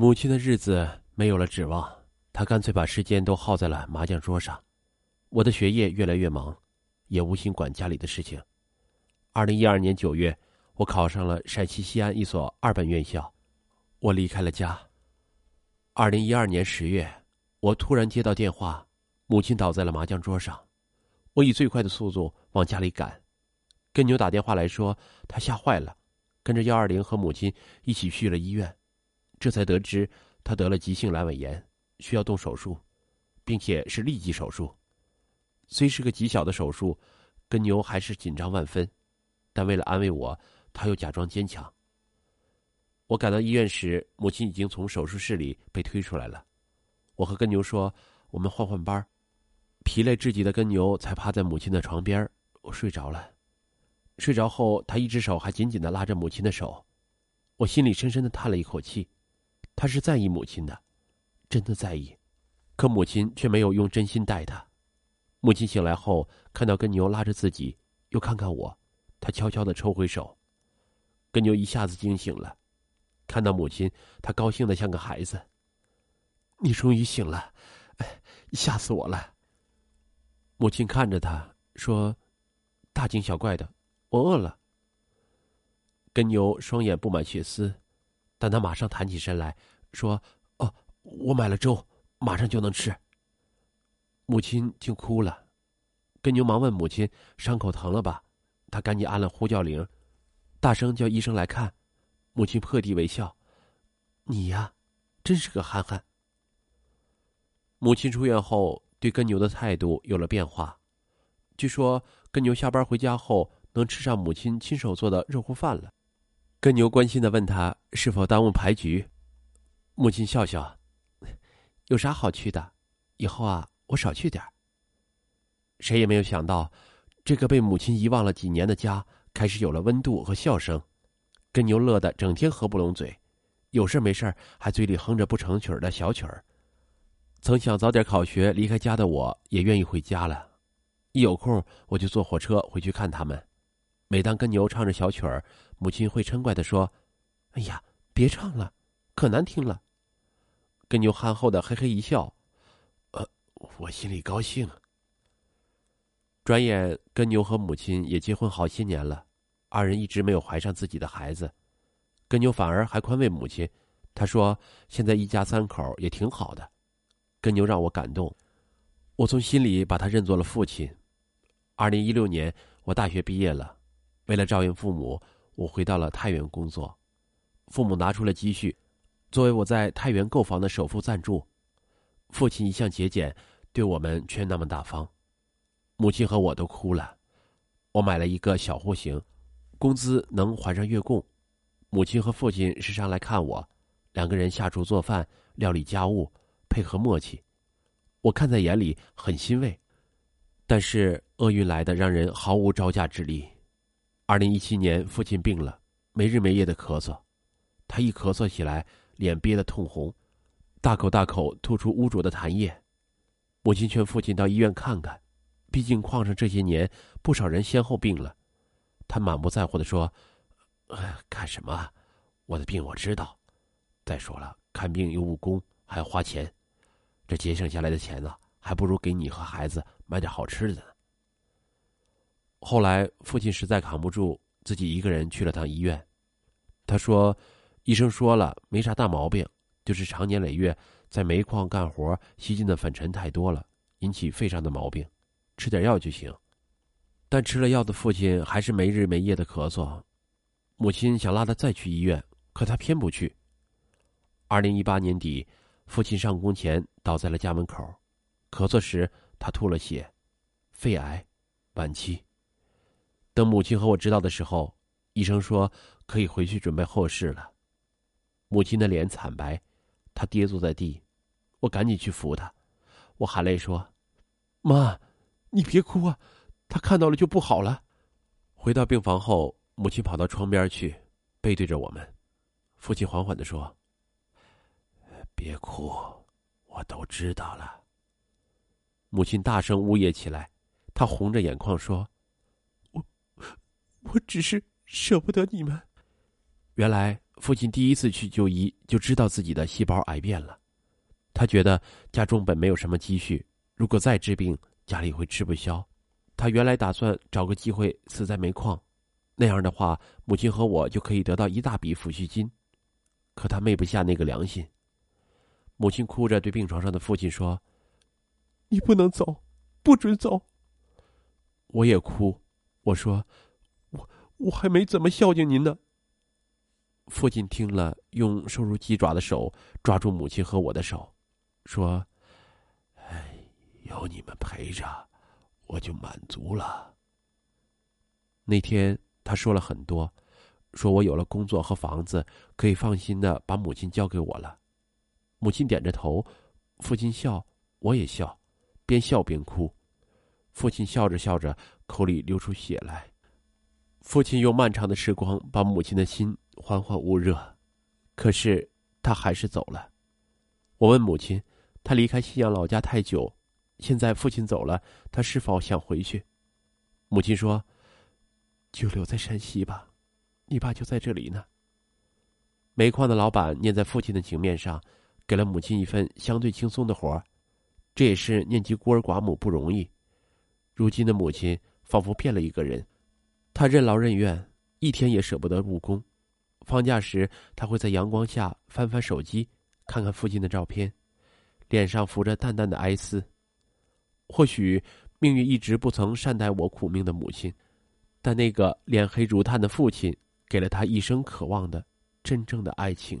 母亲的日子没有了指望，她干脆把时间都耗在了麻将桌上。我的学业越来越忙，也无心管家里的事情。二零一二年九月，我考上了陕西西安一所二本院校，我离开了家。二零一二年十月，我突然接到电话，母亲倒在了麻将桌上。我以最快的速度往家里赶，跟牛打电话来说他吓坏了，跟着幺二零和母亲一起去了医院。这才得知，他得了急性阑尾炎，需要动手术，并且是立即手术。虽是个极小的手术，根牛还是紧张万分，但为了安慰我，他又假装坚强。我赶到医院时，母亲已经从手术室里被推出来了。我和根牛说：“我们换换班。”疲累至极的根牛才趴在母亲的床边，我睡着了。睡着后，他一只手还紧紧的拉着母亲的手，我心里深深的叹了一口气。他是在意母亲的，真的在意，可母亲却没有用真心待他。母亲醒来后，看到跟牛拉着自己，又看看我，他悄悄的抽回手。跟牛一下子惊醒了，看到母亲，他高兴的像个孩子。你终于醒了，哎，吓死我了。母亲看着他说：“大惊小怪的，我饿了。”跟牛双眼布满血丝。但他马上弹起身来，说：“哦，我买了粥，马上就能吃。”母亲竟哭了，跟牛忙问母亲：“伤口疼了吧？”他赶紧按了呼叫铃，大声叫医生来看。母亲破涕为笑：“你呀，真是个憨憨。”母亲出院后，对跟牛的态度有了变化。据说，跟牛下班回家后，能吃上母亲亲手做的热乎饭了。跟牛关心的问他是否耽误牌局，母亲笑笑：“有啥好去的？以后啊，我少去点谁也没有想到，这个被母亲遗忘了几年的家开始有了温度和笑声。跟牛乐得整天合不拢嘴，有事没事还嘴里哼着不成曲的小曲儿。曾想早点考学离开家的我，也愿意回家了。一有空，我就坐火车回去看他们。每当跟牛唱着小曲儿，母亲会嗔怪的说：“哎呀，别唱了，可难听了。”跟牛憨厚的嘿嘿一笑：“呃，我心里高兴。”转眼，跟牛和母亲也结婚好些年了，二人一直没有怀上自己的孩子。跟牛反而还宽慰母亲，他说：“现在一家三口也挺好的。”跟牛让我感动，我从心里把他认作了父亲。二零一六年，我大学毕业了。为了照应父母，我回到了太原工作。父母拿出了积蓄，作为我在太原购房的首付赞助。父亲一向节俭，对我们却那么大方。母亲和我都哭了。我买了一个小户型，工资能还上月供。母亲和父亲时常来看我，两个人下厨做饭、料理家务，配合默契。我看在眼里，很欣慰。但是厄运来的让人毫无招架之力。二零一七年，父亲病了，没日没夜的咳嗽，他一咳嗽起来，脸憋得通红，大口大口吐出污浊的痰液。母亲劝父亲到医院看看，毕竟矿上这些年不少人先后病了。他满不在乎的说：“呃看什么？我的病我知道。再说了，看病又误工，还要花钱，这节省下来的钱呢，还不如给你和孩子买点好吃的呢。”后来，父亲实在扛不住，自己一个人去了趟医院。他说：“医生说了，没啥大毛病，就是常年累月在煤矿干活，吸进的粉尘太多了，引起肺上的毛病，吃点药就行。”但吃了药的父亲还是没日没夜的咳嗽。母亲想拉他再去医院，可他偏不去。二零一八年底，父亲上工前倒在了家门口，咳嗽时他吐了血，肺癌，晚期。等母亲和我知道的时候，医生说可以回去准备后事了。母亲的脸惨白，她跌坐在地，我赶紧去扶她，我含泪说：“妈，你别哭啊，他看到了就不好了。”回到病房后，母亲跑到窗边去，背对着我们。父亲缓缓的说：“别哭，我都知道了。”母亲大声呜咽起来，她红着眼眶说。我只是舍不得你们。原来父亲第一次去就医就知道自己的细胞癌变了，他觉得家中本没有什么积蓄，如果再治病，家里会吃不消。他原来打算找个机会死在煤矿，那样的话，母亲和我就可以得到一大笔抚恤金。可他昧不下那个良心。母亲哭着对病床上的父亲说：“你不能走，不准走。”我也哭，我说：“我还没怎么孝敬您呢。”父亲听了，用瘦如鸡爪的手抓住母亲和我的手，说：“哎，有你们陪着。”我就满足了。那天他说了很多，说我有了工作和房子，可以放心的把母亲交给我了。母亲点着头，父亲笑，我也笑，边笑边哭。父亲笑着笑着，口里流出血来。父亲用漫长的时光把母亲的心缓缓捂热，可是他还是走了。我问母亲，他离开信阳老家太久。现在父亲走了，他是否想回去？母亲说：“就留在山西吧，你爸就在这里呢。”煤矿的老板念在父亲的情面上，给了母亲一份相对轻松的活儿，这也是念及孤儿寡母不容易。如今的母亲仿佛变了一个人，他任劳任怨，一天也舍不得务工。放假时，他会在阳光下翻翻手机，看看父亲的照片，脸上浮着淡淡的哀思。或许命运一直不曾善待我苦命的母亲，但那个脸黑如炭的父亲，给了他一生渴望的真正的爱情。